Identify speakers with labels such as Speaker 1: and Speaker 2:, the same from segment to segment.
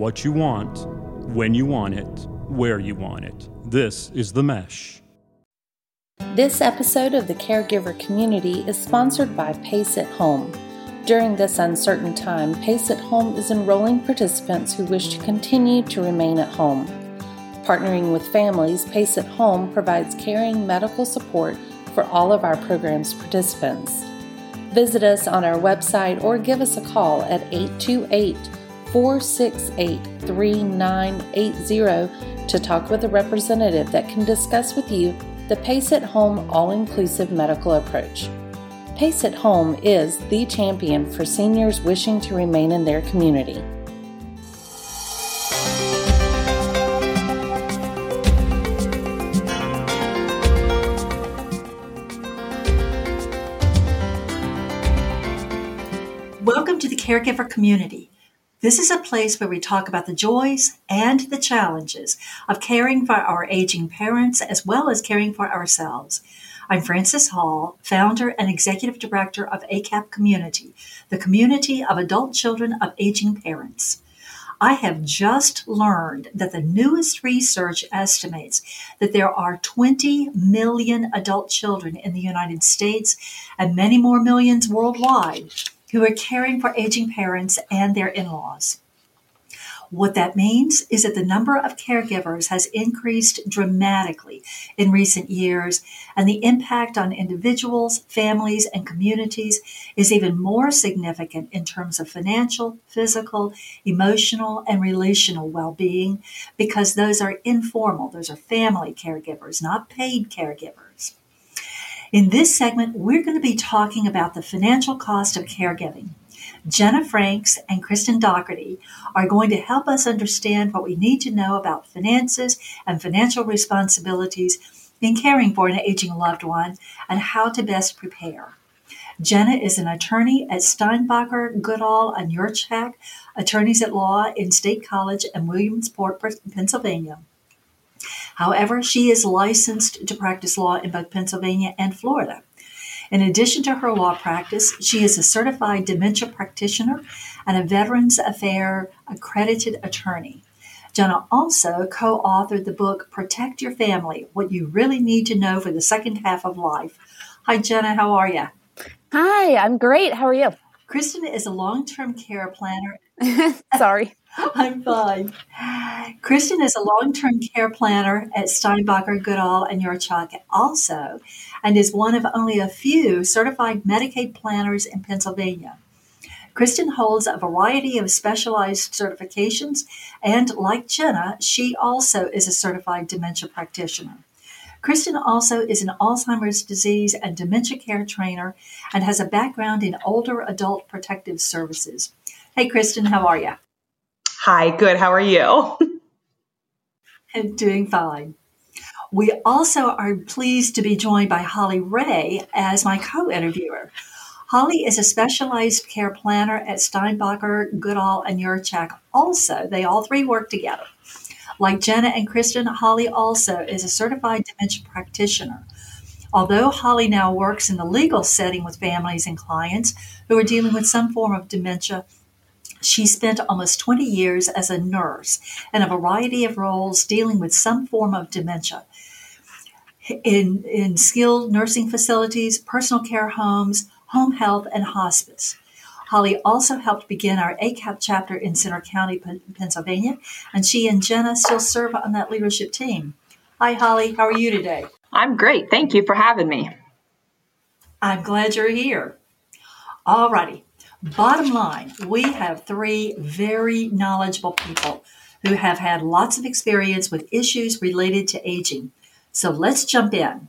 Speaker 1: what you want, when you want it, where you want it. This is The Mesh.
Speaker 2: This episode of the Caregiver Community is sponsored by Pace at Home. During this uncertain time, Pace at Home is enrolling participants who wish to continue to remain at home. Partnering with families, Pace at Home provides caring medical support for all of our program's participants. Visit us on our website or give us a call at 828 468 3980 to talk with a representative that can discuss with you the Pace at Home all inclusive medical approach. Pace at Home is the champion for seniors wishing to remain in their community.
Speaker 3: Welcome to the Caregiver Community. This is a place where we talk about the joys and the challenges of caring for our aging parents as well as caring for ourselves. I'm Frances Hall, founder and executive director of ACAP Community, the community of adult children of aging parents. I have just learned that the newest research estimates that there are 20 million adult children in the United States and many more millions worldwide who are caring for aging parents and their in laws. What that means is that the number of caregivers has increased dramatically in recent years, and the impact on individuals, families, and communities is even more significant in terms of financial, physical, emotional, and relational well being because those are informal, those are family caregivers, not paid caregivers. In this segment, we're going to be talking about the financial cost of caregiving. Jenna Franks and Kristin Daugherty are going to help us understand what we need to know about finances and financial responsibilities in caring for an aging loved one and how to best prepare. Jenna is an attorney at Steinbacher, Goodall, and Yurchak, attorneys at law in State College and Williamsport, Pennsylvania. However, she is licensed to practice law in both Pennsylvania and Florida. In addition to her law practice, she is a certified dementia practitioner and a Veterans Affairs accredited attorney. Jenna also co authored the book Protect Your Family What You Really Need to Know for the Second Half of Life. Hi, Jenna, how are you?
Speaker 4: Hi, I'm great. How are you?
Speaker 3: Kristin is a long term care planner.
Speaker 4: Sorry.
Speaker 3: I'm fine. Kristin is a long term care planner at Steinbacher, Goodall, and Yurchak also, and is one of only a few certified Medicaid planners in Pennsylvania. Kristin holds a variety of specialized certifications, and like Jenna, she also is a certified dementia practitioner. Kristin also is an Alzheimer's disease and dementia care trainer and has a background in older adult protective services. Hey, Kristin, how are you?
Speaker 5: Hi, good. How are you?
Speaker 3: I'm doing fine. We also are pleased to be joined by Holly Reigh as my co interviewer. Holly is a specialized care planner at Steinbacher, Goodall, and Yurchak. Also, they all three work together. Like Jenna and Kristin, Holly also is a certified dementia practitioner. Although Holly now works in the legal setting with families and clients who are dealing with some form of dementia, she spent almost 20 years as a nurse in a variety of roles dealing with some form of dementia in, in skilled nursing facilities, personal care homes, home health, and hospice. Holly also helped begin our ACAP chapter in Centre County, Pennsylvania, and she and Jenna still serve on that leadership team. Hi, Holly. How are you today?
Speaker 5: I'm great. Thank you for having me.
Speaker 3: I'm glad you're here. All righty. Bottom line, we have three very knowledgeable people who have had lots of experience with issues related to aging. So let's jump in.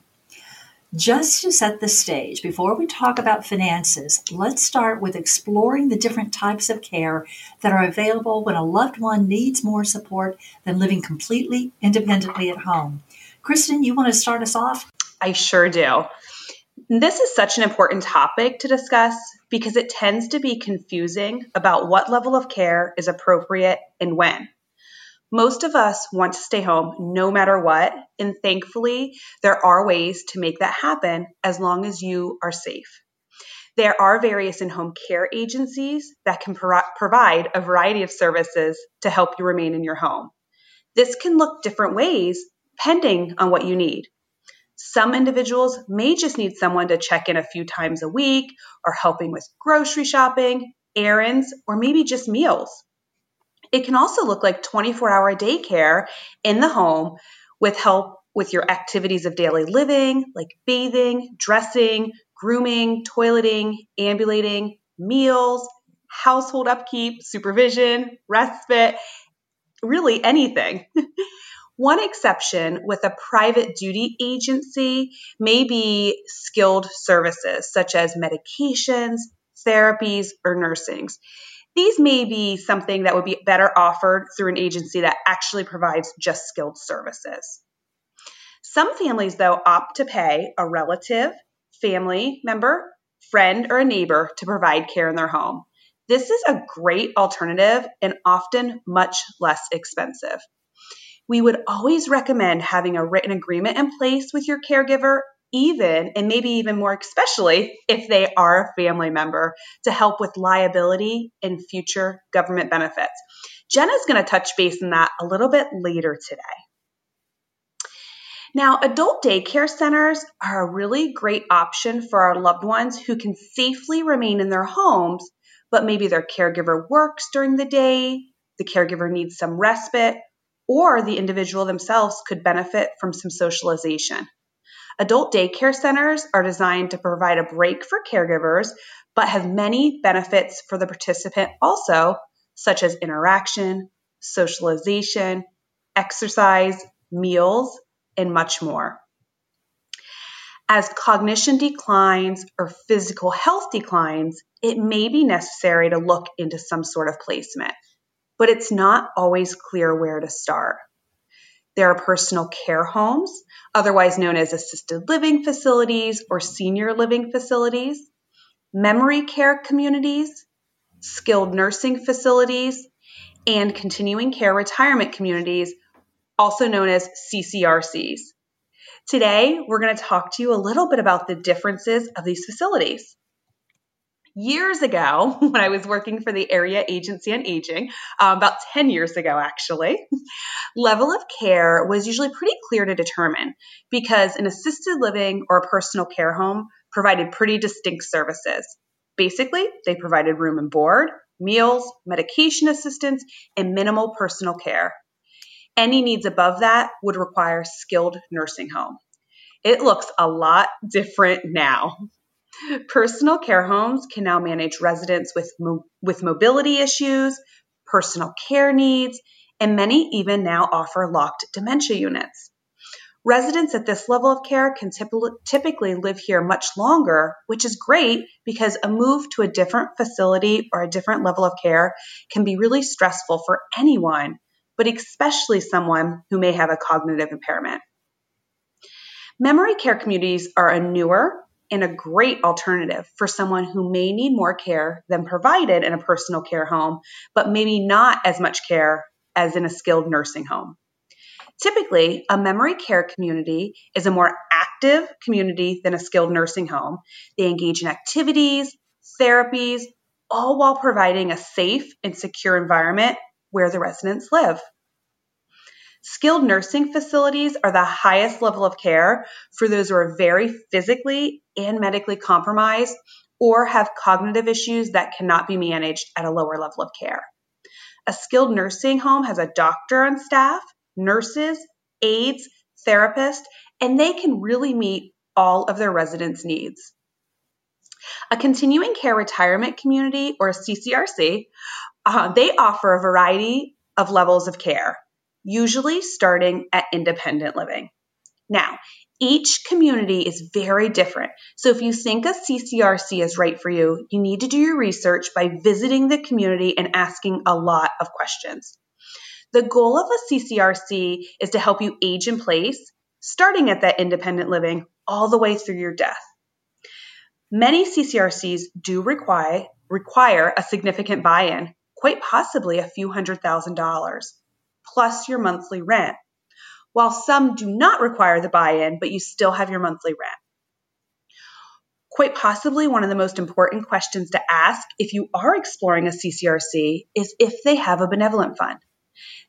Speaker 3: Just to set the stage, before we talk about finances, let's start with exploring the different types of care that are available when a loved one needs more support than living completely independently at home. Kristin, you want to start us off?
Speaker 5: I sure do. This is such an important topic to discuss because it tends to be confusing about what level of care is appropriate and when. Most of us want to stay home no matter what, and thankfully, there are ways to make that happen as long as you are safe. There are various in home care agencies that can pro- provide a variety of services to help you remain in your home. This can look different ways depending on what you need. Some individuals may just need someone to check in a few times a week or helping with grocery shopping, errands, or maybe just meals. It can also look like 24 hour daycare in the home with help with your activities of daily living, like bathing, dressing, grooming, toileting, ambulating, meals, household upkeep, supervision, respite, really anything. One exception with a private duty agency may be skilled services such as medications, therapies, or nursings. These may be something that would be better offered through an agency that actually provides just skilled services. Some families, though, opt to pay a relative, family member, friend, or a neighbor to provide care in their home. This is a great alternative and often much less expensive. We would always recommend having a written agreement in place with your caregiver, even and maybe even more especially if they are a family member, to help with liability and future government benefits. Jenna's going to touch base on that a little bit later today. Now, adult daycare centers are a really great option for our loved ones who can safely remain in their homes, but maybe their caregiver works during the day, the caregiver needs some respite, or the individual themselves could benefit from some socialization. Adult daycare centers are designed to provide a break for caregivers, but have many benefits for the participant also, such as interaction, socialization, exercise, meals, and much more. As cognition declines or physical health declines, it may be necessary to look into some sort of placement, but it's not always clear where to start. There are personal care homes, otherwise known as assisted living facilities or senior living facilities, memory care communities, skilled nursing facilities, and continuing care retirement communities also known as CCRCs. Today, we're going to talk to you a little bit about the differences of these facilities. Years ago, when I was working for the Area Agency on Aging, um, about 10 years ago actually, level of care was usually pretty clear to determine because an assisted living or a personal care home provided pretty distinct services. Basically, they provided room and board, meals, medication assistance, and minimal personal care. Any needs above that would require skilled nursing home. It looks a lot different now. Personal care homes can now manage residents with, mo- with mobility issues, personal care needs, and many even now offer locked dementia units. Residents at this level of care can typically live here much longer, which is great because a move to a different facility or a different level of care can be really stressful for anyone but especially someone who may have a cognitive impairment. Memory care communities are a newer and a great alternative for someone who may need more care than provided in a personal care home, but maybe not as much care as in a skilled nursing home. Typically, a memory care community is a more active community than a skilled nursing home. They engage in activities, therapies, all while providing a safe and secure environment where the residents live. Skilled nursing facilities are the highest level of care for those who are very physically and medically compromised or have cognitive issues that cannot be managed at a lower level of care. A skilled nursing home has a doctor on staff, nurses, aides, therapists, and they can really meet all of their residents' needs. A continuing care retirement community or a CCRC uh, they offer a variety of levels of care, usually starting at independent living. Now, each community is very different. So if you think a CCRC is right for you, you need to do your research by visiting the community and asking a lot of questions. The goal of a CCRC is to help you age in place, starting at that independent living all the way through your death. Many CCRCs do require, require a significant buy in, quite possibly a few hundred thousand dollars, plus your monthly rent, while some do not require the buy in, but you still have your monthly rent. Quite possibly one of the most important questions to ask if you are exploring a CCRC is if they have a benevolent fund.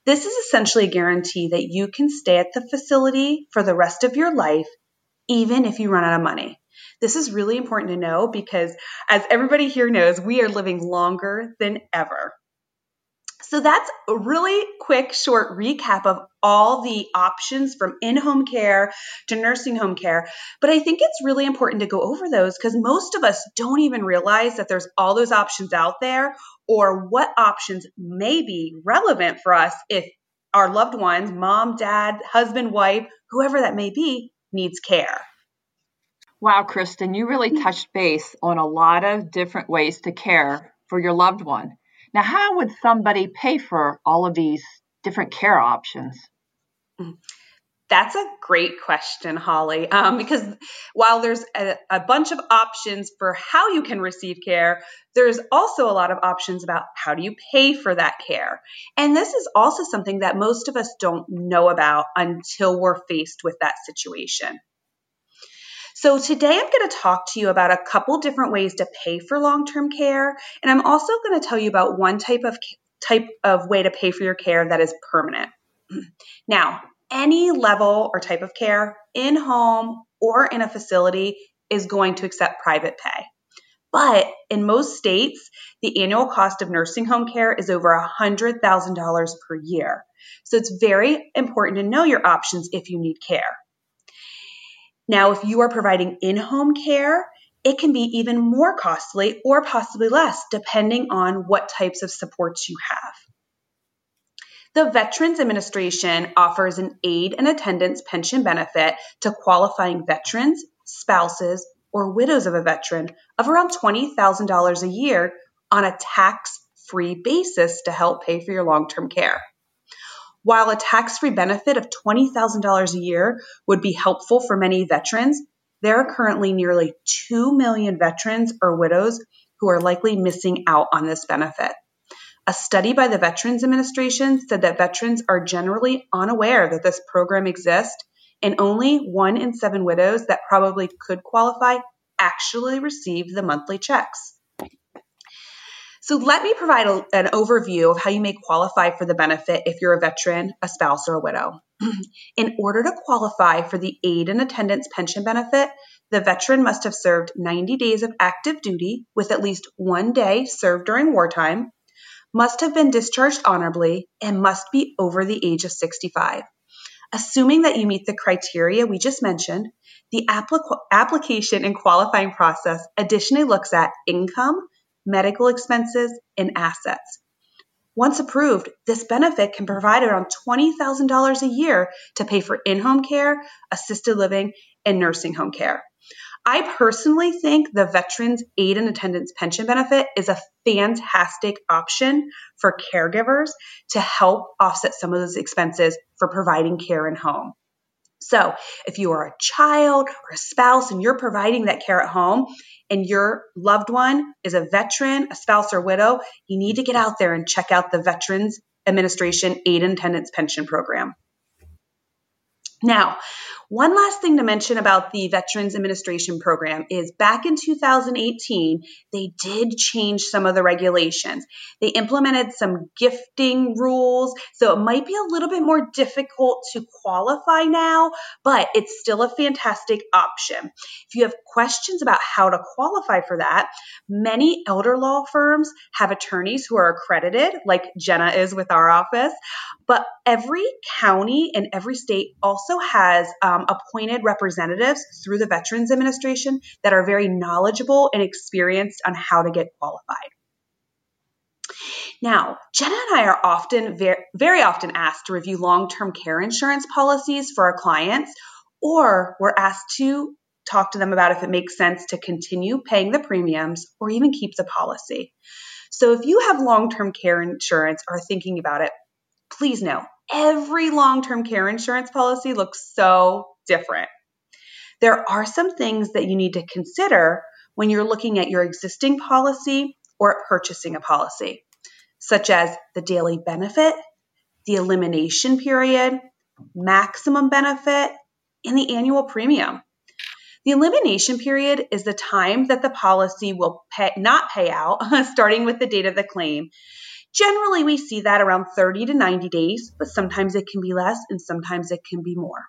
Speaker 5: This is essentially a guarantee that you can stay at the facility for the rest of your life, even if you run out of money. This is really important to know because, as everybody here knows, we are living longer than ever. So that's a really quick, short recap of all the options from in home care to nursing home care. But I think it's really important to go over those because most of us don't even realize that there's all those options out there or what options may be relevant for us if our loved ones, mom, dad, husband, wife, whoever that may be, needs care.
Speaker 6: Wow, Kristin, you really mm-hmm. touched base on a lot of different ways to care for your loved one. Now, how would somebody pay for all of these different care options?
Speaker 5: That's a great question, Holly. Um, because while there's a, a, bunch of options for how you can receive care, there's also a lot of options about how do you pay for that care. And this is also something that most of us don't know about until we're faced with that situation. So today I'm going to talk to you about a couple different ways to pay for long-term care, and I'm also going to tell you about one type of type of way to pay for your care that is permanent. Now, any level or type of care in home or in a facility is going to accept private pay. But in most states, the annual cost of nursing home care is over $100,000 per year. So it's very important to know your options if you need care. Now, if you are providing in home care, it can be even more costly or possibly less, depending on what types of supports you have. The Veterans Administration offers an aid and attendance pension benefit to qualifying veterans, spouses, or widows of a veteran of around $20,000 a year on a tax free basis to help pay for your long term care. While a tax free benefit of $20,000 a year would be helpful for many veterans, there are currently nearly 2 million veterans or widows who are likely missing out on this benefit. A study by the Veterans Administration said that veterans are generally unaware that this program exists, and only one in seven widows that probably could qualify actually receive the monthly checks. So let me provide a, an overview of how you may qualify for the benefit if you're a veteran, a spouse, or a widow. In order to qualify for the aid and attendance pension benefit, the veteran must have served 90 days of active duty with at least one day served during wartime, must have been discharged honorably, and must be over the age of 65. Assuming that you meet the criteria we just mentioned, the applic- application and qualifying process additionally looks at income, medical expenses, and assets. Once approved, this benefit can provide around $20,000 a year to pay for in home care, assisted living, and nursing home care. I personally think the Veterans Aid and Attendance Pension Benefit is a fantastic option for caregivers to help offset some of those expenses for providing care in home. So, if you are a child or a spouse and you're providing that care at home and your loved one is a veteran, a spouse, or widow, you need to get out there and check out the Veterans Administration Aid and Attendance Pension Program. Now, one last thing to mention about the Veterans Administration Program is back in 2018, they did change some of the regulations. They implemented some gifting rules, so it might be a little bit more difficult to qualify now, but it's still a fantastic option. If you have questions about how to qualify for that, many elder law firms have attorneys who are accredited, like Jenna is with our office, but every county and every state also has um, um, appointed representatives through the Veterans Administration that are very knowledgeable and experienced on how to get qualified. Now, Jenna and I are often, very, very often asked to review long term care insurance policies for our clients, or we're asked to talk to them about if it makes sense to continue paying the premiums or even keep the policy. So, if you have long term care insurance or are thinking about it, please know every long term care insurance policy looks so different. There are some things that you need to consider when you're looking at your existing policy or purchasing a policy, such as the daily benefit, the elimination period, maximum benefit, and the annual premium. The elimination period is the time that the policy will pay, not pay out, starting with the date of the claim. Generally, we see that around 30 to 90 days, but sometimes it can be less and sometimes it can be more.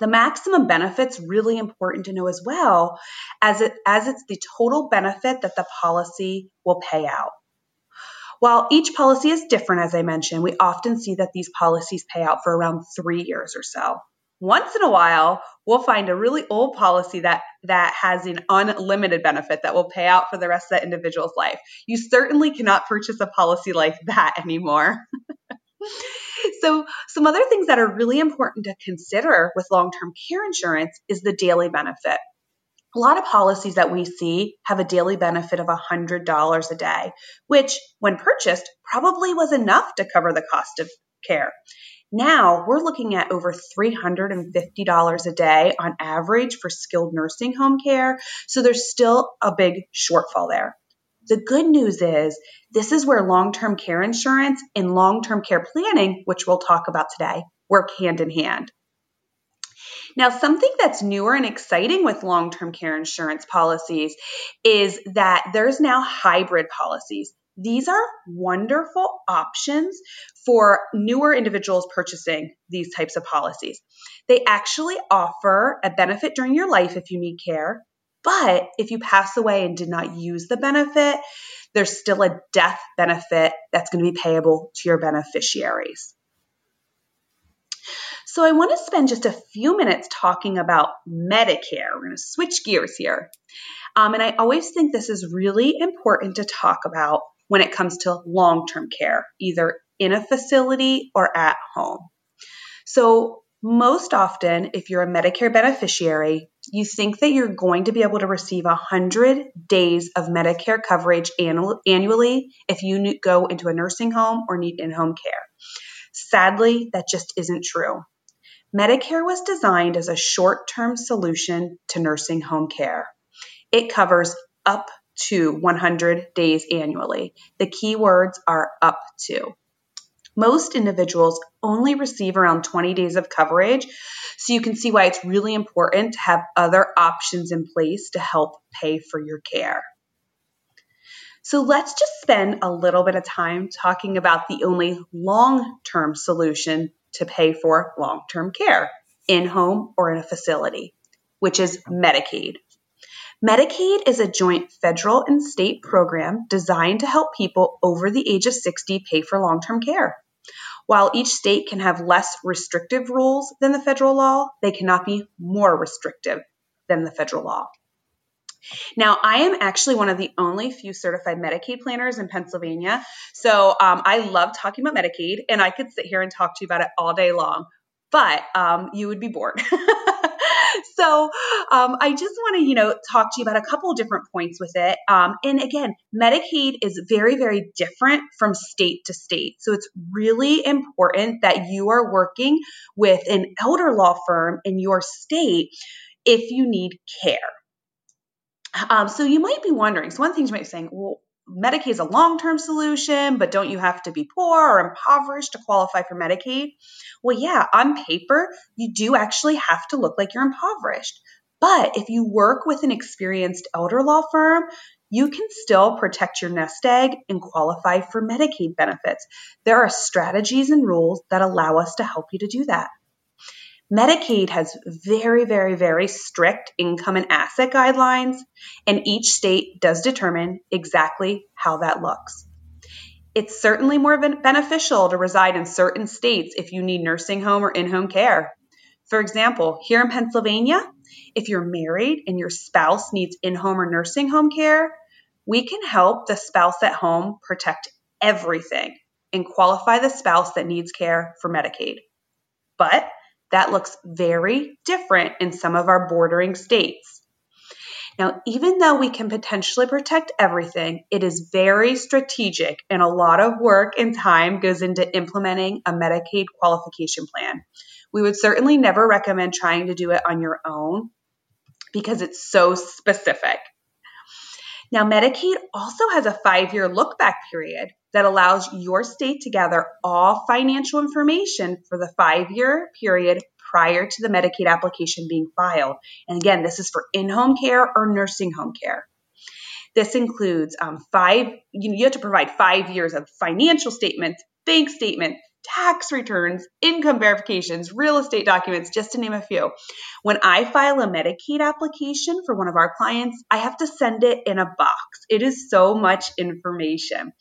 Speaker 5: The maximum benefit's really important to know as well, as it as it's the total benefit that the policy will pay out. While each policy is different, as I mentioned, we often see that these policies pay out for around three years or so. Once in a while, we'll find a really old policy that that has an unlimited benefit that will pay out for the rest of that individual's life. You certainly cannot purchase a policy like that anymore. so, some other things that are really important to consider with long term care insurance is the daily benefit. A lot of policies that we see have a daily benefit of $100 a day, which, when purchased, probably was enough to cover the cost of care. Now we're looking at over $350 a day on average for skilled nursing home care. So there's still a big shortfall there. The good news is this is where long term care insurance and long term care planning, which we'll talk about today, work hand in hand. Now, something that's newer and exciting with long term care insurance policies is that there's now hybrid policies. These are wonderful options for newer individuals purchasing these types of policies. They actually offer a benefit during your life if you need care, but if you pass away and did not use the benefit, there's still a death benefit that's going to be payable to your beneficiaries. So, I want to spend just a few minutes talking about Medicare. We're going to switch gears here. Um, and I always think this is really important to talk about when it comes to long term care, either in a facility or at home. So, most often, if you're a Medicare beneficiary, you think that you're going to be able to receive 100 days of Medicare coverage annually if you go into a nursing home or need in home care. Sadly, that just isn't true. Medicare was designed as a short term solution to nursing home care. It covers up to 100 days annually. The key words are up to. Most individuals only receive around 20 days of coverage, so you can see why it's really important to have other options in place to help pay for your care. So let's just spend a little bit of time talking about the only long term solution to pay for long term care in home or in a facility, which is Medicaid. Medicaid is a joint federal and state program designed to help people over the age of 60 pay for long term care. While each state can have less restrictive rules than the federal law, they cannot be more restrictive than the federal law. Now, I am actually one of the only few certified Medicaid planners in Pennsylvania. So um, I love talking about Medicaid, and I could sit here and talk to you about it all day long, but um, you would be bored. so um, I just want to, you know, talk to you about a couple different points with it. Um, and again, Medicaid is very, very different from state to state. So it's really important that you are working with an elder law firm in your state if you need care. Um, so you might be wondering, so one things you might be saying, well, Medicaid is a long term solution, but don't you have to be poor or impoverished to qualify for Medicaid? Well, yeah, on paper, you do actually have to look like you're impoverished. But if you work with an experienced elder law firm, you can still protect your nest egg and qualify for Medicaid benefits. There are strategies and rules that allow us to help you to do that. Medicaid has very, very, very strict income and asset guidelines, and each state does determine exactly how that looks. It's certainly more beneficial to reside in certain states if you need nursing home or in home care. For example, here in Pennsylvania, if you're married and your spouse needs in home or nursing home care, we can help the spouse at home protect everything and qualify the spouse that needs care for Medicaid. But that looks very different in some of our bordering states. Now, even though we can potentially protect everything, it is very strategic and a lot of work and time goes into implementing a Medicaid qualification plan. We would certainly never recommend trying to do it on your own because it's so specific. Now, Medicaid also has a five year look back period that allows your state to gather all financial information for the five year period prior to the Medicaid application being filed. And again, this is for in home care or nursing home care. This includes um, five, you, you have to provide five years of financial statements, bank statement, tax returns, income verifications, real estate documents, just to name a few. When I file a Medicaid application for one of our clients, I have to send it in a box. It is so much information.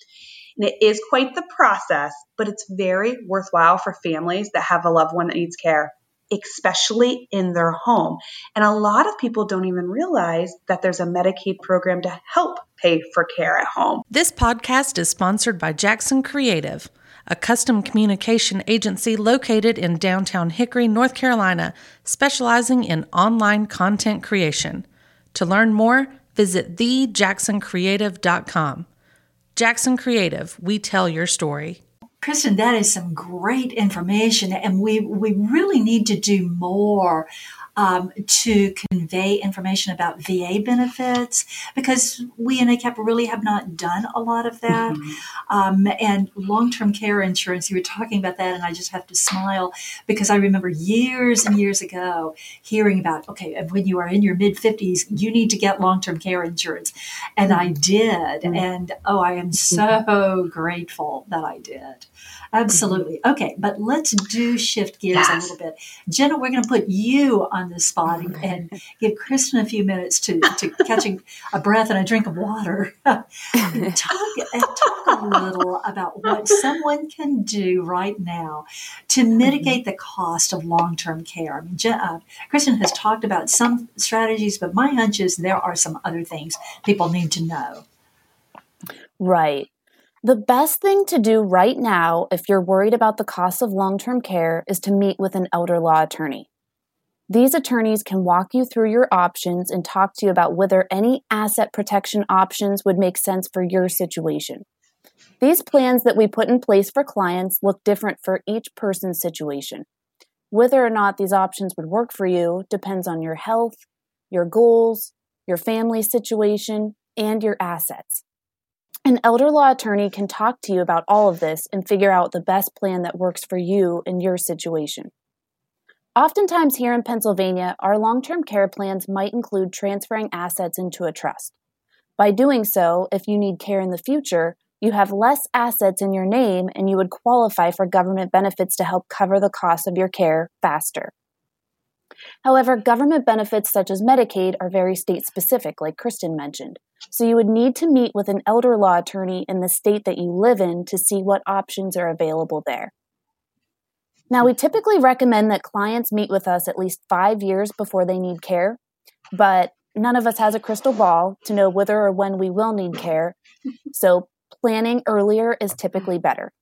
Speaker 5: And it is quite the process, but it's very worthwhile for families that have a loved one that needs care, especially in their home. And a lot of people don't even realize that there's a Medicaid program to help pay for care at home.
Speaker 2: This podcast is sponsored by Jackson Creative, a custom communication agency located in downtown Hickory, North Carolina, specializing in online content creation. To learn more, visit thejacksoncreative.com. Jackson Creative, we tell your story.
Speaker 3: Kristin, that is some great information, and we we really need to do more um, to convey information about VA benefits because we in ACAP really have not done a lot of that. Mm-hmm. Um, and long term care insurance, you were talking about that, and I just have to smile because I remember years and years ago hearing about okay, when you are in your mid 50s, you need to get long term care insurance. And I did. Mm-hmm. And oh, I am mm-hmm. so grateful that I did. Absolutely. Mm-hmm. Okay, but let's do shift gears yes. a little bit. Jenna, we're going to put you on the spot and give Kristin a few minutes to, to catching a breath and a drink of water. talk, talk a little about what someone can do right now to mm-hmm. mitigate the cost of long term care. I mean, uh, Kristin has talked about some strategies, but my hunch is there are some other things people need to know.
Speaker 4: Right. The best thing to do right now, if you're worried about the cost of long term care, is to meet with an elder law attorney. These attorneys can walk you through your options and talk to you about whether any asset protection options would make sense for your situation. These plans that we put in place for clients look different for each person's situation. Whether or not these options would work for you depends on your health, your goals, your family situation, and your assets. An elder law attorney can talk to you about all of this and figure out the best plan that works for you and your situation. Oftentimes, here in Pennsylvania, our long term care plans might include transferring assets into a trust. By doing so, if you need care in the future, you have less assets in your name and you would qualify for government benefits to help cover the cost of your care faster. However, government benefits such as Medicaid are very state specific, like Kristin mentioned. So you would need to meet with an elder law attorney in the state that you live in to see what options are available there. Now, we typically recommend that clients meet with us at least five years before they need care, but none of us has a crystal ball to know whether or when we will need care. So planning earlier is typically better.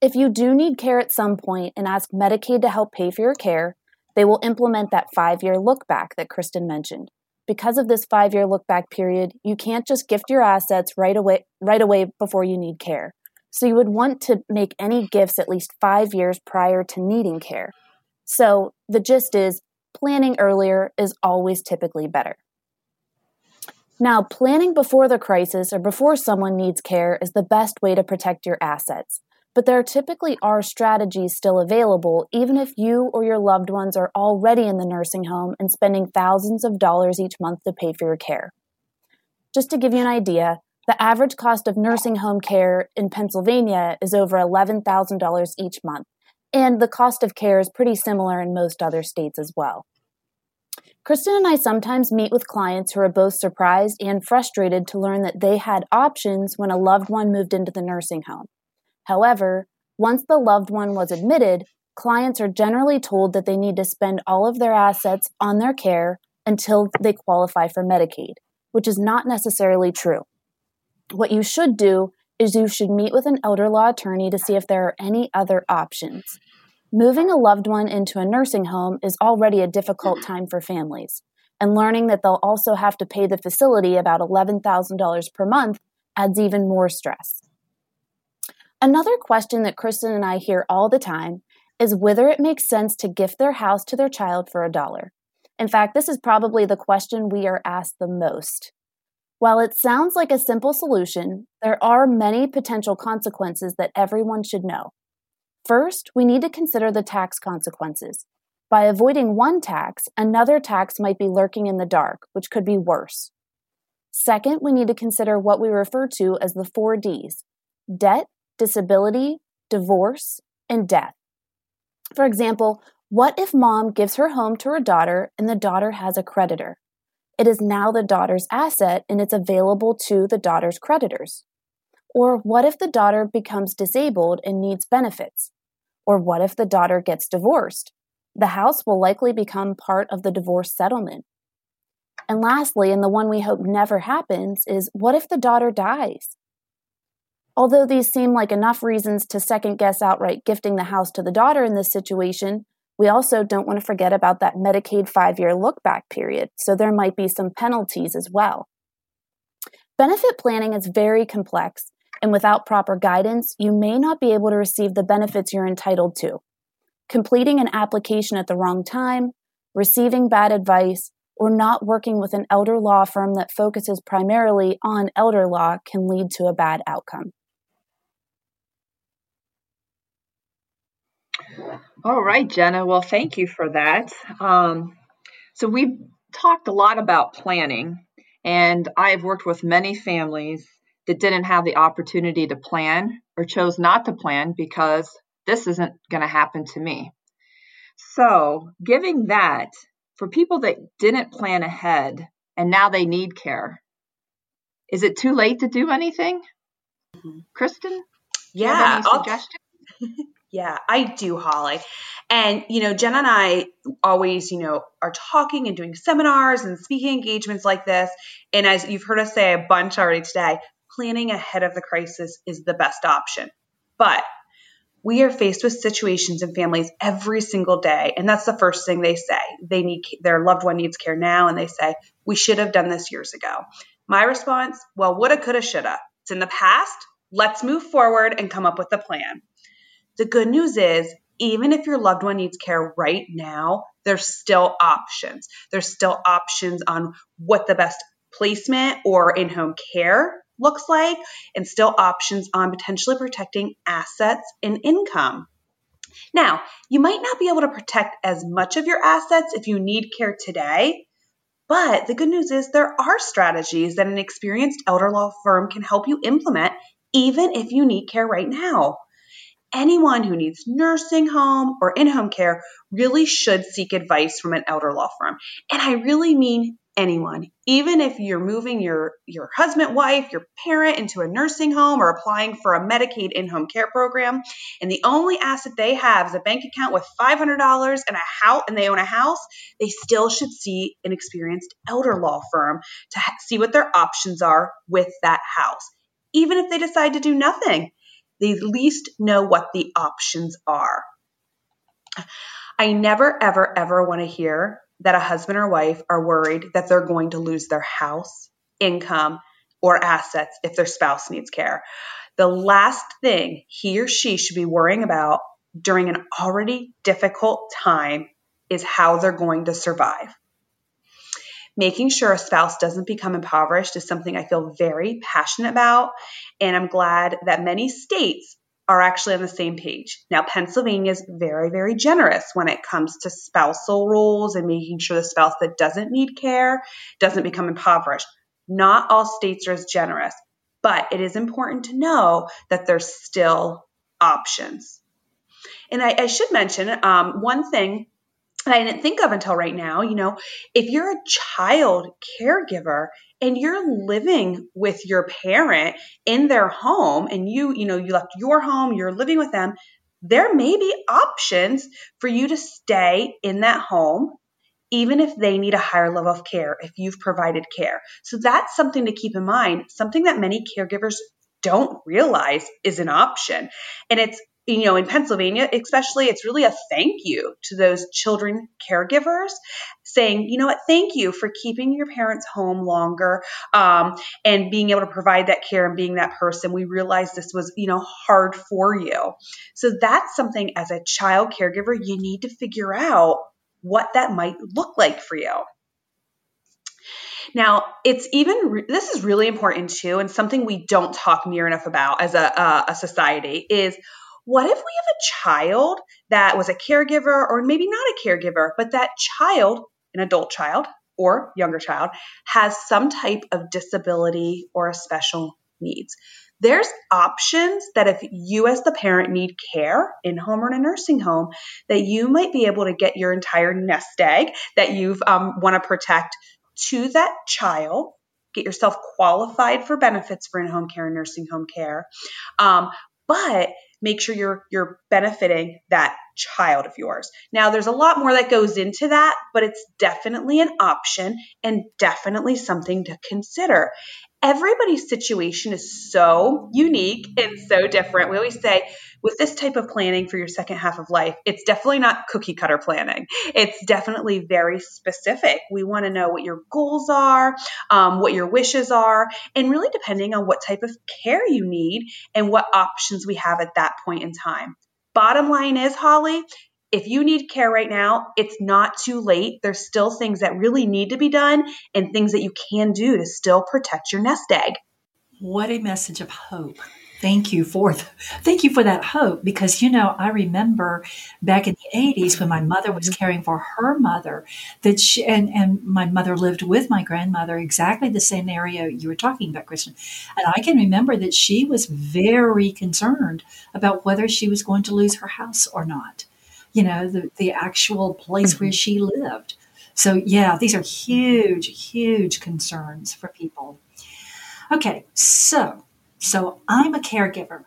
Speaker 4: If you do need care at some point and ask Medicaid to help pay for your care, they will implement that five year look back that Kristin mentioned. Because of this five year look back period, you can't just gift your assets right away, right away before you need care. So you would want to make any gifts at least five years prior to needing care. So the gist is planning earlier is always typically better. Now, planning before the crisis or before someone needs care is the best way to protect your assets but there typically are strategies still available even if you or your loved ones are already in the nursing home and spending thousands of dollars each month to pay for your care. Just to give you an idea, the average cost of nursing home care in Pennsylvania is over $11,000 each month, and the cost of care is pretty similar in most other states as well. Kristin and I sometimes meet with clients who are both surprised and frustrated to learn that they had options when a loved one moved into the nursing home. However, once the loved one was admitted, clients are generally told that they need to spend all of their assets on their care until they qualify for Medicaid, which is not necessarily true. What you should do is you should meet with an elder law attorney to see if there are any other options. Moving a loved one into a nursing home is already a difficult mm. time for families, and learning that they'll also have to pay the facility about $11,000 per month adds even more stress. Another question that Kristin and I hear all the time is whether it makes sense to gift their house to their child for a dollar. In fact, this is probably the question we are asked the most. While it sounds like a simple solution, there are many potential consequences that everyone should know. First, we need to consider the tax consequences. By avoiding one tax, another tax might be lurking in the dark, which could be worse. Second, we need to consider what we refer to as the four Ds debt, disability, divorce, and death. For example, what if mom gives her home to her daughter and the daughter has a creditor? It is now the daughter's asset and it's available to the daughter's creditors. Or what if the daughter becomes disabled and needs benefits? Or what if the daughter gets divorced? The house will likely become part of the divorce settlement. And lastly, and the one we hope never happens, is what if the daughter dies? Although these seem like enough reasons to second guess outright gifting the house to the daughter in this situation, we also don't want to forget about that Medicaid five year look back period, so there might be some penalties as well. Benefit planning is very complex, and without proper guidance, you may not be able to receive the benefits you're entitled to. Completing an application at the wrong time, receiving bad advice, or not working with an elder law firm that focuses primarily on elder law can lead to a bad outcome.
Speaker 6: All right, Jenna. Well, thank you for that. Um, so, we've talked a lot about planning, and I've worked with many families that didn't have the opportunity to plan or chose not to plan because this isn't going to happen to me. So, giving that for people that didn't plan ahead and now they need care, is it too late to do anything? Mm-hmm. Kristin?
Speaker 5: Yeah. suggestions? Yeah, I do, Holly. And, you know, Jen and I always, you know, are talking and doing seminars and speaking engagements like this. And as you've heard us say a bunch already today, planning ahead of the crisis is the best option. But we are faced with situations in families every single day. And that's the first thing they say. They need their loved one needs care now. And they say, we should have done this years ago. My response, well, woulda, coulda, shoulda. It's in the past. Let's move forward and come up with a plan. The good news is, even if your loved one needs care right now, there's still options. There's still options on what the best placement or in home care looks like, and still options on potentially protecting assets and income. Now, you might not be able to protect as much of your assets if you need care today, but the good news is there are strategies that an experienced elder law firm can help you implement even if you need care right now anyone who needs nursing home or in home care really should seek advice from an elder law firm. And I really mean anyone. Even if you're moving your, your husband, wife, your parent into a nursing home or applying for a Medicaid in home care program, and the only asset they have is a bank account with $500 and a house, and they own a house, they still should see an experienced elder law firm to ha- see what their options are with that house. Even if they decide to do nothing, they least know what the options are. I never, ever, ever want to hear that a husband or wife are worried that they're going to lose their house, income, or assets if their spouse needs care. The last thing he or she should be worrying about during an already difficult time is how they're going to survive. Making sure a spouse doesn't become impoverished is something I feel very passionate about. And I'm glad that many states are actually on the same page. Now, Pennsylvania is very, very generous when it comes to spousal rules and making sure the spouse that doesn't need care doesn't become impoverished. Not all states are as generous, but it is important to know that there's still options. And I, I should mention um, one thing I didn't think of until right now, you know, if you're a child caregiver and you're living with your parent in their home and you, you know, you left your home, you're living with them, there may be options for you to stay in that home even if they need a higher level of care if you've provided care. So that's something to keep in mind, something that many caregivers don't realize is an option. And it's you know, in Pennsylvania, especially, it's really a thank you to those children caregivers saying, you know what, thank you for keeping your parents home longer um, and being able to provide that care and being that person. We realized this was, you know, hard for you. So that's something as a child caregiver, you need to figure out what that might look like for you. Now, it's even, this is really important too, and something we don't talk near enough about as a, uh, a society is what if we have a child that was a caregiver or maybe not a caregiver, but that child, an adult child or younger child, has some type of disability or a special needs? There's options that if you as the parent need care in home or in a nursing home, that you might be able to get your entire nest egg that you um, want to protect to that child get yourself qualified for benefits for in-home care and nursing home care um, but make sure you're you're benefiting that child of yours. Now there's a lot more that goes into that, but it's definitely an option and definitely something to consider everybody's situation is so unique and so different. We always say with this type of planning for your second half of life, it's definitely not cookie cutter planning. It's definitely very specific. We want to know what your goals are, um, what your wishes are, and really depending on what type of care you need and what options we have at that point in time. Bottom line is, Holly, if you need care right now, it's not too late. There's still things that really need to be done and things that you can do to still protect your nest egg.
Speaker 3: What a message of hope. Thank you for thank you for that hope because you know I remember back in the 80s when my mother was caring for her mother that she and and my mother lived with my grandmother exactly the same area you were talking about Kristin and I can remember that she was very concerned about whether she was going to lose her house or not you know, the, the actual place where mm-hmm. she lived. So, yeah, these are huge, huge concerns for people. Okay, so so I'm a caregiver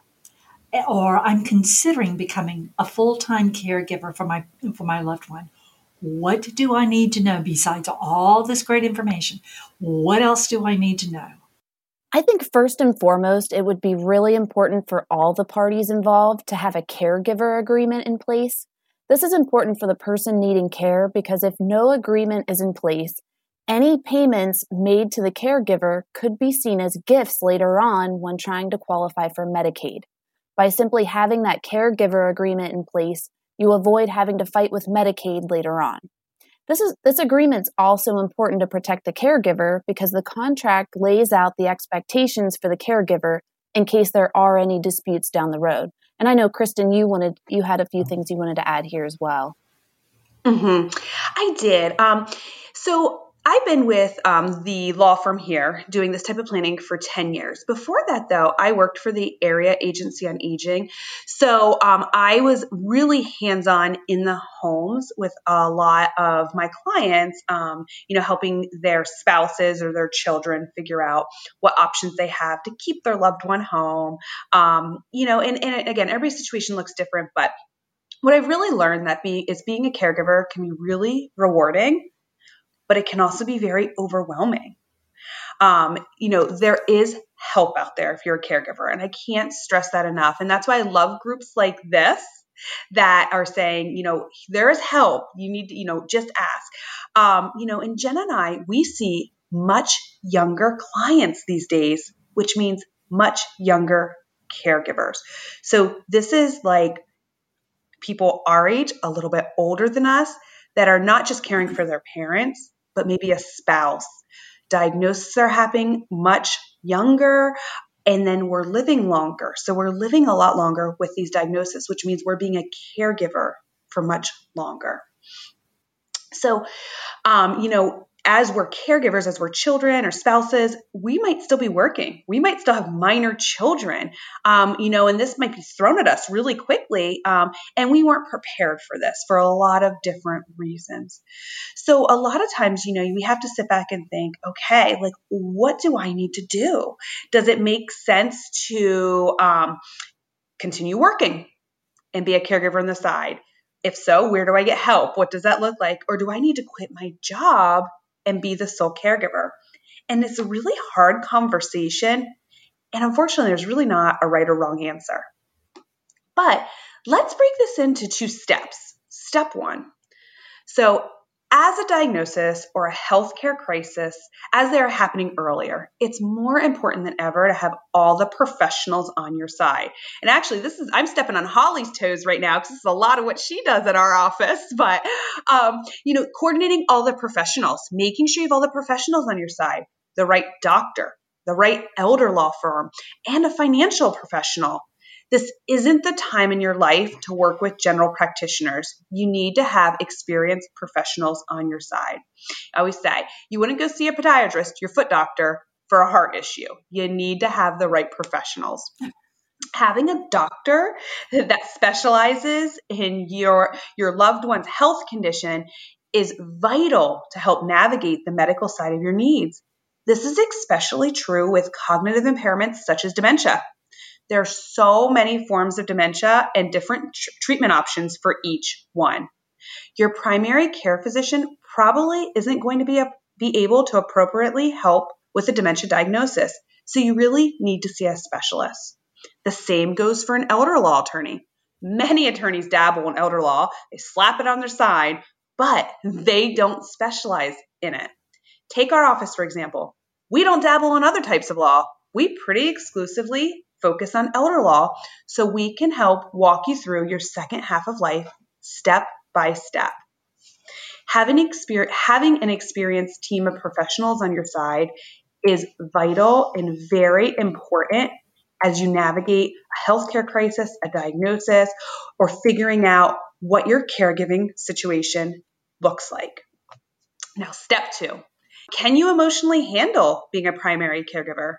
Speaker 3: or I'm considering becoming a full-time caregiver for my for my loved one. What do I need to know besides all this great information? What else do I need to know?
Speaker 4: I think first and foremost, it would be really important for all the parties involved to have a caregiver agreement in place. This is important for the person needing care because if no agreement is in place, any payments made to the caregiver could be seen as gifts later on when trying to qualify for Medicaid. By simply having that caregiver agreement in place, you avoid having to fight with Medicaid later on. This is this agreement's also important to protect the caregiver because the contract lays out the expectations for the caregiver in case there are any disputes down the road. And I know, Kristin, you wanted you had a few things you wanted to add here as well.
Speaker 5: Mm-hmm. I did. Um, so I've been with um, the law firm here doing this type of planning for 10 years. Before that, though, I worked for the Area Agency on Aging. So um, I was really hands on in the homes with a lot of my clients, um, you know, helping their spouses or their children figure out what options they have to keep their loved one home. Um, you know, and, and again, every situation looks different, but what I've really learned that be is being a caregiver can be really rewarding but it can also be very overwhelming. Um, you know, there is help out there if you're a caregiver, and I can't stress that enough. And that's why I love groups like this that are saying, you know, there is help. You need to, you know, just ask. Um, you know, and Jen and I, we see much younger clients these days, which means much younger caregivers. So this is like people our age, a little bit older than us, that are not just caring for their parents, but maybe a spouse. Diagnoses are happening much younger, and then we're living longer. So we're living a lot longer with these diagnoses, which means we're being a caregiver for much longer. So, um, you know, as we're caregivers, as we're children or spouses, we might still be working. We might still have minor children, um, you know, and this might be thrown at us really quickly. Um, and we weren't prepared for this for a lot of different reasons. So, a lot of times, you know, we have to sit back and think, okay, like, what do I need to do? Does it make sense to um, continue working and be a caregiver on the side? If so, where do I get help? What does that look like? Or do I need to quit my job and be the sole caregiver. And it's a really hard conversation. And unfortunately, there's really not a right or wrong answer. But let's break this into two steps. Step one. So, as a diagnosis or a healthcare crisis, as they are happening earlier, it's more important than ever to have all the professionals on your side. And actually, this is I'm stepping on Holly's toes right now because this is a lot of what she does at our office. But um, you know, coordinating all the professionals, making sure you have all the professionals on your side, the right doctor, the right elder law firm, and a financial professional This isn't the time in your life to work with general practitioners. You need to have experienced professionals on your side. I always say, you wouldn't go see a podiatrist, your foot doctor, for a heart issue. You need to have the right professionals. Having a doctor that specializes in your your loved one's health condition is vital to help navigate the medical side of your needs. This is especially true with cognitive impairments such as dementia. There are so many forms of dementia and different tr- treatment options for each one. Your primary care physician probably isn't going to be, a, be able to appropriately help with a dementia diagnosis, so you really need to see a specialist. The same goes for an elder law attorney. Many attorneys dabble in elder law, they slap it on their sign, but they don't specialize in it. Take our office, for example. We don't dabble in other types of law. We pretty exclusively focus on elder law so we can help walk you through your second half of life step by step. Having, having an experienced team of professionals on your side is vital and very important as you navigate a healthcare crisis, a diagnosis, or figuring out what your caregiving situation looks like. Now, step two can you emotionally handle being a primary caregiver?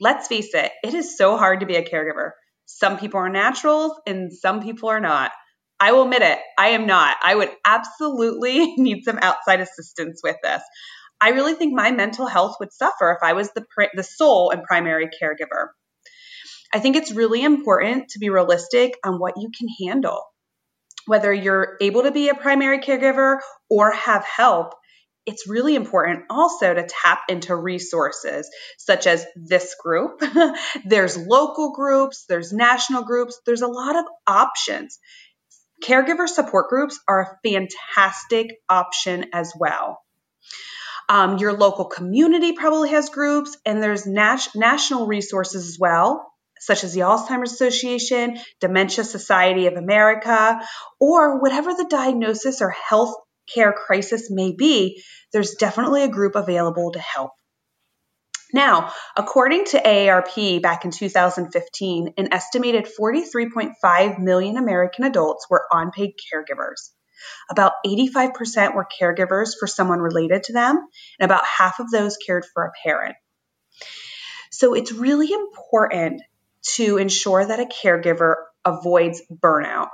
Speaker 5: Let's face it, it is so hard to be a caregiver. Some people are naturals and some people are not. I will admit it, I am not. I would absolutely need some outside assistance with this. I really think my mental health would suffer if I was the, the sole and primary caregiver. I think it's really important to be realistic on what you can handle. Whether you're able to be a primary caregiver or have help, it's really important also to tap into resources such as this group. there's local groups, there's national groups, there's a lot of options. Caregiver support groups are a fantastic option as well. Um, your local community probably has groups, and there's nat- national resources as well, such as the Alzheimer's Association, Dementia Society of America, or whatever the diagnosis or health care crisis may be, there's definitely a group available to help. Now, according to AARP back in 2015, an estimated 43.5 million American adults were unpaid caregivers. About 85% were caregivers for someone related to them, and about half of those cared for a parent. So it's really important to ensure that a caregiver avoids burnout.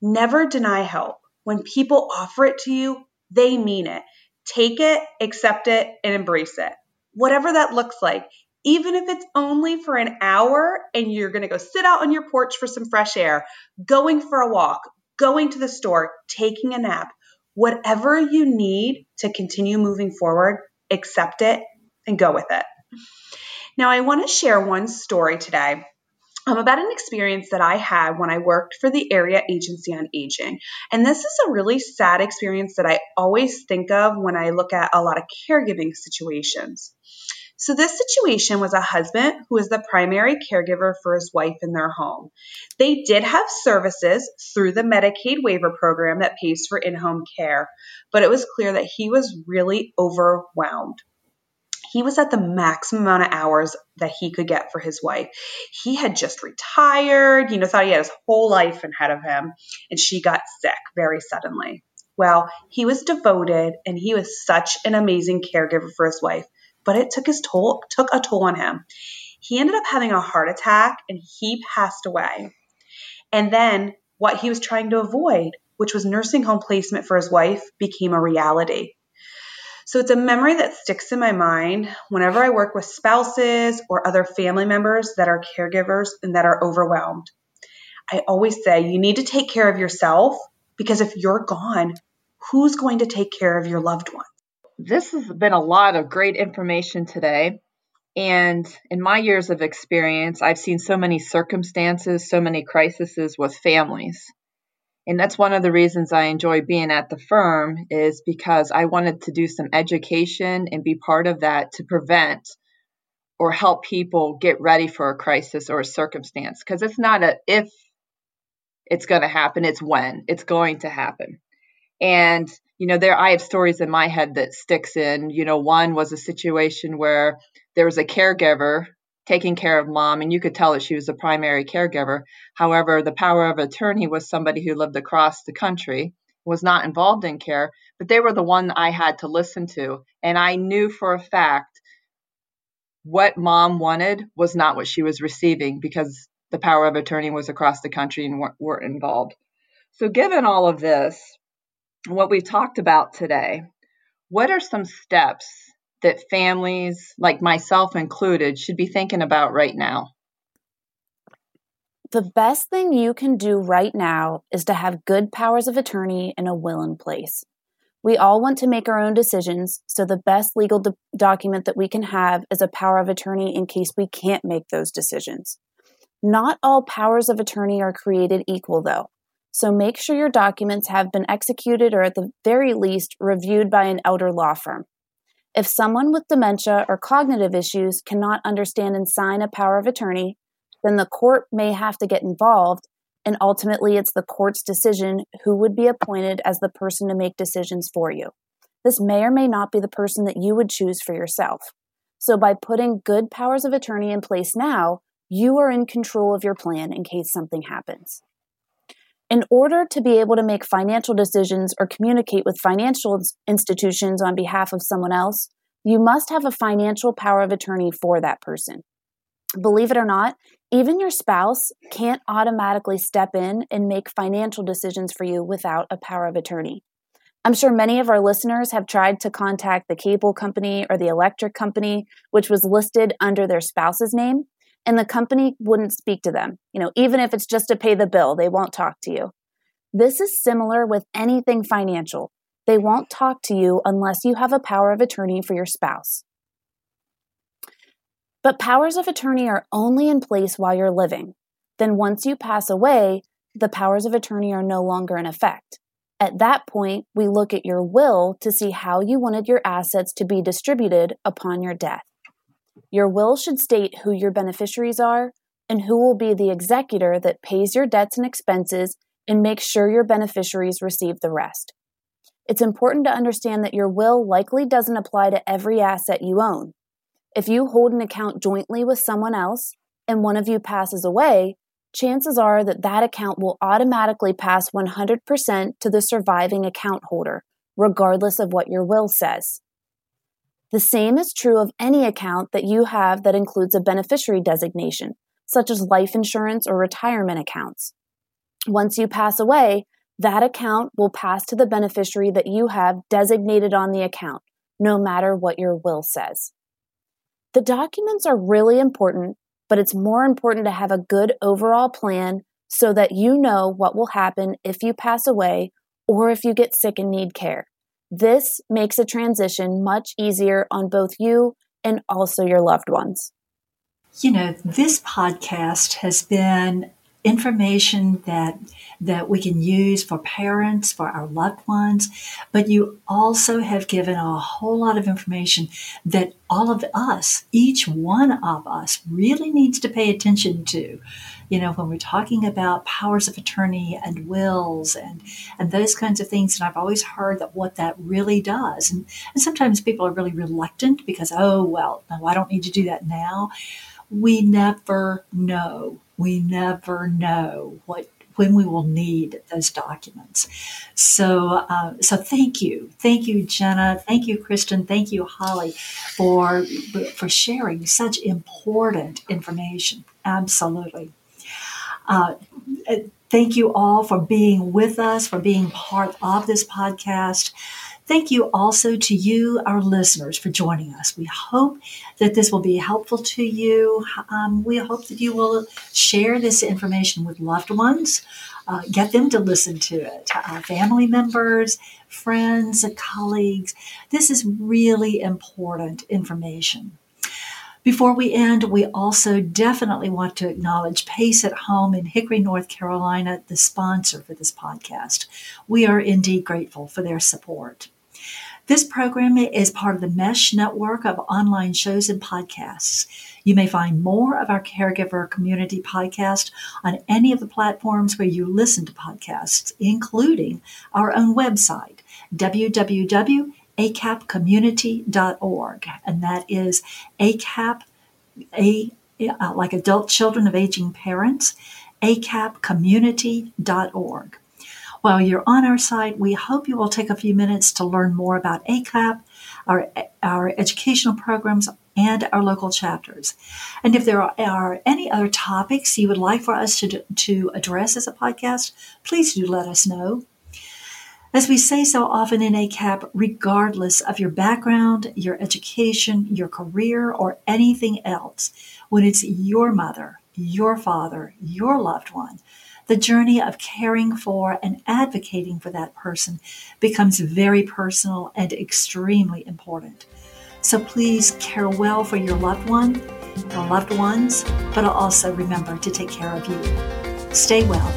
Speaker 5: Never deny help. When people offer it to you, they mean it. Take it, accept it, and embrace it. Whatever that looks like, even if it's only for an hour and you're going to go sit out on your porch for some fresh air, going for a walk, going to the store, taking a nap, whatever you need to continue moving forward, accept it and go with it. Now, I want to share one story today um, about an experience that I had when I worked for the Area Agency on Aging. And this is a really sad experience that I always think of when I look at a lot of caregiving situations. So, this situation was a husband who was the primary caregiver for his wife in their home. They did have services through the Medicaid waiver program that pays for in home care, but it was clear that he was really overwhelmed he was at the maximum amount of hours that he could get for his wife. He had just retired, you know, thought he had his whole life ahead of him, and she got sick very suddenly. Well, he was devoted and he was such an amazing caregiver for his wife, but it took his toll took a toll on him. He ended up having a heart attack and he passed away. And then what he was trying to avoid, which was nursing home placement for his wife, became a reality. So it's a memory that sticks in my mind whenever I work with spouses or other family members that are caregivers and that are overwhelmed. I always say you need to take care of yourself because if you're gone, who's going to take care of your loved ones?
Speaker 6: This has been a lot of great information today. And in my years of experience, I've seen so many circumstances, so many crises with families. And that's one of the reasons I enjoy being at the firm is because I wanted to do some education and be part of that to prevent or help people get ready for a crisis or a circumstance because it's not a if it's going to happen, it's when it's going to happen. And you know, there I have stories in my head that sticks in. You know, one was a situation where there was a caregiver taking care of mom, and you could tell that she was the primary caregiver. However, the power of attorney was somebody who lived across the country, was not involved in care, but they were the one I had to listen to. And I knew for a fact what mom wanted was not what she was receiving because the power of attorney was across the country and weren't, involved. So, given all of this, what we've talked about today, what are some steps that families, like myself included, should be thinking about right now?
Speaker 4: The best thing you can do right now is to have good powers of attorney and a will in place. We all want to make our own decisions, so the best legal do- document that we can have is a power of attorney in case we can't make those decisions. Not all powers of attorney are created equal, though, so make sure your documents have been executed or at the very least reviewed by an elder law firm. If someone with dementia or cognitive issues cannot understand and sign a power of attorney, then the court may have to get involved, and ultimately it's the court's decision who would be appointed as the person to make decisions for you. This may or may not be the person that you would choose for yourself. So, by putting good powers of attorney in place now, you are in control of your plan in case something happens. In order to be able to make financial decisions or communicate with financial institutions on behalf of someone else, you must have a financial power of attorney for that person. Believe it or not, even your spouse can't automatically step in and make financial decisions for you without a power of attorney. I'm sure many of our listeners have tried to contact the cable company or the electric company, which was listed under their spouse's name, and the company wouldn't speak to them. You know, even if it's just to pay the bill, they won't talk to you. This is similar with anything financial. They won't talk to you unless you have a power of attorney for your spouse. But powers of attorney are only in place while you're living. Then, once you pass away, the powers of attorney are no longer in effect. At that point, we look at your will to see how you wanted your assets to be distributed upon your death. Your will should state who your beneficiaries are and who will be the executor that pays your debts and expenses and makes sure your beneficiaries receive the rest. It's important to understand that your will likely doesn't apply to every asset you own. If you hold an account jointly with someone else and one of you passes away, chances are that that account will automatically pass 100% to the surviving account holder, regardless of what your will says. The same is true of any account that you have that includes a beneficiary designation, such as life insurance or retirement accounts. Once you pass away, that account will pass to the beneficiary that you have designated on the account, no matter what your will says. The documents are really important, but it's more important to have a good overall plan so that you know what will happen if you pass away or if you get sick and need care. This makes a transition much easier on both you and also your loved ones.
Speaker 3: You know, this podcast has been information that that we can use for parents for our loved ones but you also have given a whole lot of information that all of us each one of us really needs to pay attention to you know when we're talking about powers of attorney and wills and and those kinds of things and i've always heard that what that really does and, and sometimes people are really reluctant because oh well no i don't need to do that now we never know we never know what when we will need those documents. So, uh, so thank you, thank you, Jenna, thank you, Kristin, thank you, Holly, for for sharing such important information. Absolutely. Uh, thank you all for being with us, for being part of this podcast. Thank you also to you, our listeners, for joining us. We hope that this will be helpful to you. Um, we hope that you will share this information with loved ones, uh, get them to listen to it, uh, family members, friends, colleagues. This is really important information. Before we end, we also definitely want to acknowledge Pace at Home in Hickory, North Carolina, the sponsor for this podcast. We are indeed grateful for their support. This program is part of the Mesh network of online shows and podcasts. You may find more of our Caregiver Community podcast on any of the platforms where you listen to podcasts, including our own website, www.acapcommunity.org. And that is ACAP, A uh, like Adult Children of Aging Parents, acapcommunity.org. While you're on our site, we hope you will take a few minutes to learn more about ACAP, our, our educational programs, and our local chapters. And if there are, are, any other topics you would like for us to, to address as a podcast, please do let us know. As we say so often in ACAP, regardless of your background, your education, your career, or anything else, when it's your mother, your father, your loved one, the journey of caring for and advocating for that person becomes very personal and extremely important. So please care well for your loved one, your loved ones, but also remember to take care of you. Stay well.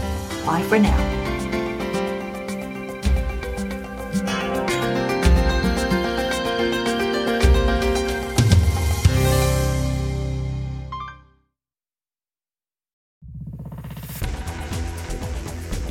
Speaker 3: Bye for now.